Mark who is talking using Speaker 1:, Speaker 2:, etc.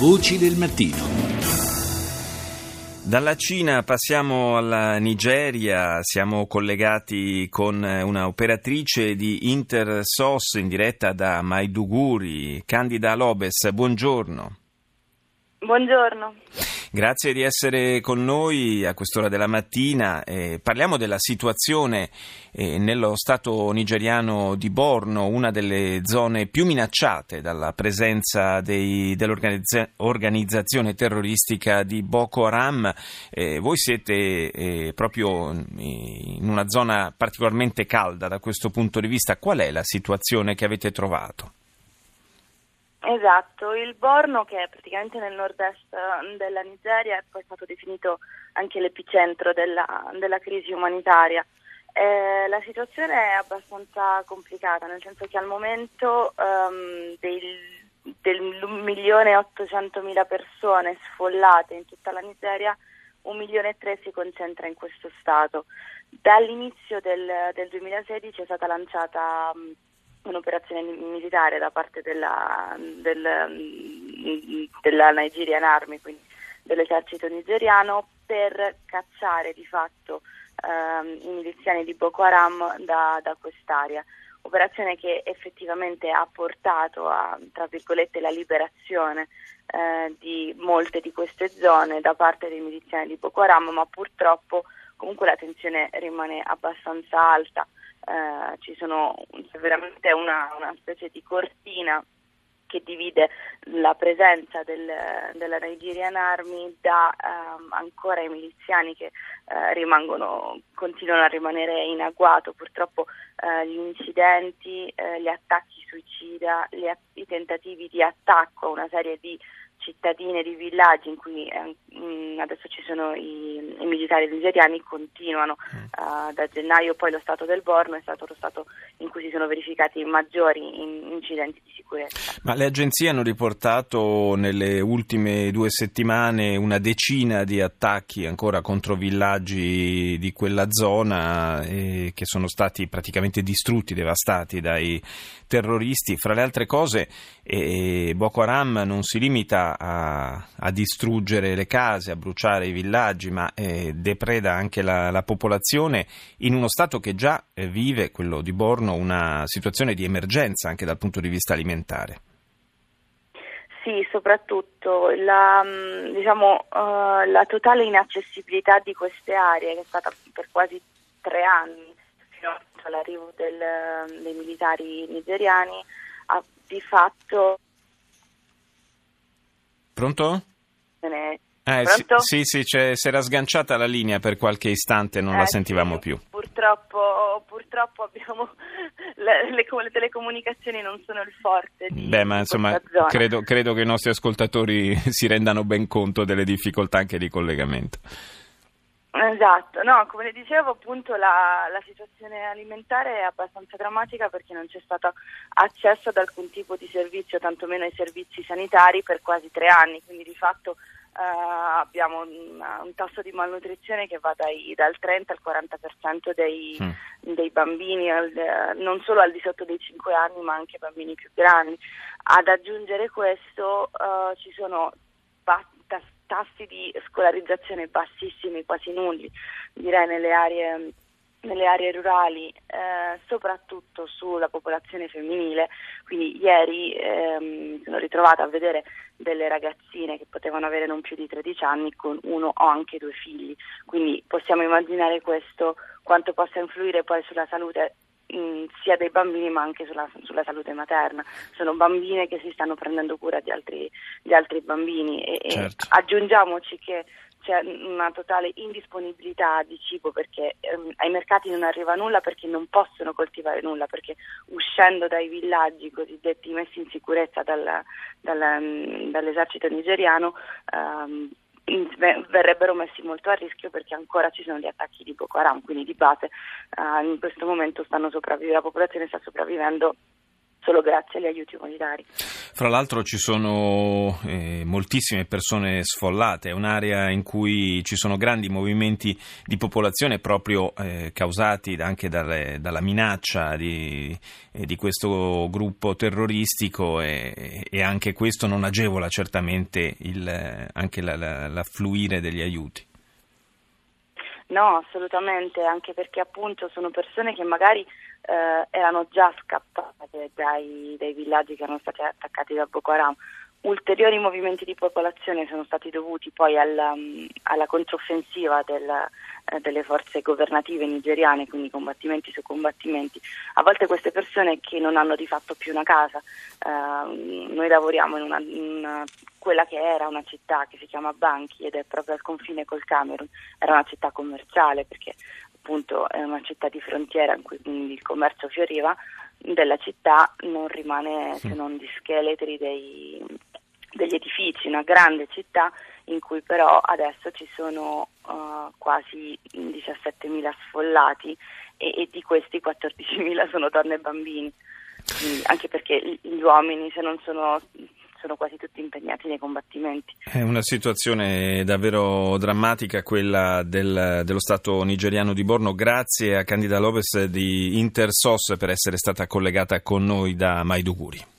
Speaker 1: Voci del mattino.
Speaker 2: Dalla Cina passiamo alla Nigeria, siamo collegati con una operatrice di Intersos in diretta da Maiduguri, Candida Lobes, buongiorno.
Speaker 3: Buongiorno.
Speaker 2: Grazie di essere con noi a quest'ora della mattina. Eh, parliamo della situazione eh, nello stato nigeriano di Borno, una delle zone più minacciate dalla presenza dei, dell'organizzazione terroristica di Boko Haram. Eh, voi siete eh, proprio in una zona particolarmente calda da questo punto di vista. Qual è la situazione che avete trovato?
Speaker 3: Esatto, il Borno che è praticamente nel nord-est eh, della Nigeria è poi stato definito anche l'epicentro della, della crisi umanitaria. Eh, la situazione è abbastanza complicata, nel senso che al momento um, del, del milione e ottocentomila persone sfollate in tutta la Nigeria, un milione e tre si concentra in questo stato. Dall'inizio del, del 2016 è stata lanciata un'operazione militare da parte della, del, della Nigerian Army, quindi dell'esercito nigeriano, per cacciare di fatto ehm, i miliziani di Boko Haram da, da quest'area. Operazione che effettivamente ha portato a, tra virgolette, la liberazione eh, di molte di queste zone da parte dei miliziani di Boko Haram, ma purtroppo comunque la tensione rimane abbastanza alta eh, ci sono c'è veramente una, una, specie di cortina che divide la presenza del, della Nigerian Army da ehm, ancora i miliziani che eh, continuano a rimanere in agguato. Purtroppo eh, gli incidenti, eh, gli attacchi suicida, gli, i tentativi di attacco a una serie di cittadine di villaggi in cui eh, mm, adesso ci sono i, i militari nigeriani continuano uh, da gennaio poi lo stato del Borno è stato lo stato in cui si sono verificati maggiori in, incidenti di sicurezza.
Speaker 2: Ma le agenzie hanno riportato nelle ultime due settimane una decina di attacchi ancora contro villaggi di quella zona eh, che sono stati praticamente distrutti, devastati dai terroristi. Fra le altre cose eh, Boko Haram non si limita a, a, distruggere le case, a bruciare i villaggi, ma eh, depreda anche la, la, popolazione in uno Stato che già eh, vive, quello di Borno, una situazione di emergenza anche dal punto di vista alimentare.
Speaker 3: Sì, soprattutto la, mm, diciamo, uh, la totale inaccessibilità di queste aree, che è stata per quasi tre anni, fino all'arrivo del, dei militari nigeriani, ha di fatto
Speaker 2: Pronto?
Speaker 3: Eh,
Speaker 2: sì, sì, sì si era sganciata la linea per qualche istante, non eh, la sentivamo
Speaker 3: sì,
Speaker 2: più.
Speaker 3: Purtroppo, purtroppo abbiamo le, le, le, telecomunicazioni non sono il forte
Speaker 2: Beh, ma insomma, credo, credo che i nostri ascoltatori si rendano ben conto delle difficoltà anche di collegamento.
Speaker 3: Esatto, no, come le dicevo appunto la, la, situazione alimentare è abbastanza drammatica perché non c'è stato accesso ad alcun tipo di servizio, tantomeno ai servizi sanitari per quasi tre anni, quindi di fatto eh, abbiamo un, un, tasso di malnutrizione che va dai, dal 30 al 40% dei, mm. dei bambini, al, non solo al di sotto dei 5 anni ma anche bambini più grandi. Ad aggiungere questo eh, ci sono tassi di scolarizzazione bassissimi, quasi nulli, direi nelle aree, nelle aree rurali, eh, soprattutto sulla popolazione femminile. Quindi ieri eh, mi sono ritrovata a vedere delle ragazzine che potevano avere non più di 13 anni con uno o anche due figli. Quindi possiamo immaginare questo quanto possa influire poi sulla salute mh, sia dei bambini ma anche sulla, sulla, salute materna. Sono bambine che si stanno prendendo cura di altri, di altri bambini e, certo. e aggiungiamoci che c'è una totale indisponibilità di cibo perché ehm, ai mercati non arriva nulla perché non possono coltivare nulla perché uscendo dai villaggi cosiddetti messi in sicurezza dal, dal, um, dall'esercito nigeriano um, verrebbero messi molto a rischio perché ancora ci sono gli attacchi di Boko Haram, quindi di base uh, in questo momento sopravvivendo, la popolazione sta sopravvivendo solo grazie agli aiuti umanitari.
Speaker 2: Fra l'altro ci sono eh, moltissime persone sfollate, è un'area in cui ci sono grandi movimenti di popolazione proprio eh, causati anche dalle, dalla minaccia di, eh, di, questo gruppo terroristico e, e, anche questo non agevola certamente il, anche la, la, l'affluire degli aiuti.
Speaker 3: No, assolutamente, anche perché appunto sono persone che magari eh, erano già scappate dai, dai, villaggi che erano stati attaccati da Boko Haram. Ulteriori movimenti di popolazione sono stati dovuti poi alla, mm, alla controffensiva del, eh, delle forze governative nigeriane, quindi combattimenti su combattimenti. A volte queste persone che non hanno di fatto più una casa, eh, noi lavoriamo in, una, in quella che era una città che si chiama Banchi ed è proprio al confine col Camerun, era una città commerciale perché appunto è una città di frontiera in cui il commercio fioriva, della città non rimane se non di scheletri dei, degli edifici, una grande città in cui però adesso ci sono uh, quasi 17.000 sfollati e, e, di questi 14.000 sono donne e bambini, quindi, anche perché gli uomini se non sono sono quasi tutti impegnati nei combattimenti.
Speaker 2: È una situazione davvero drammatica quella del, dello Stato nigeriano di Borno. Grazie a Candida Lopez di Intersos per essere stata collegata con noi da Maiduguri.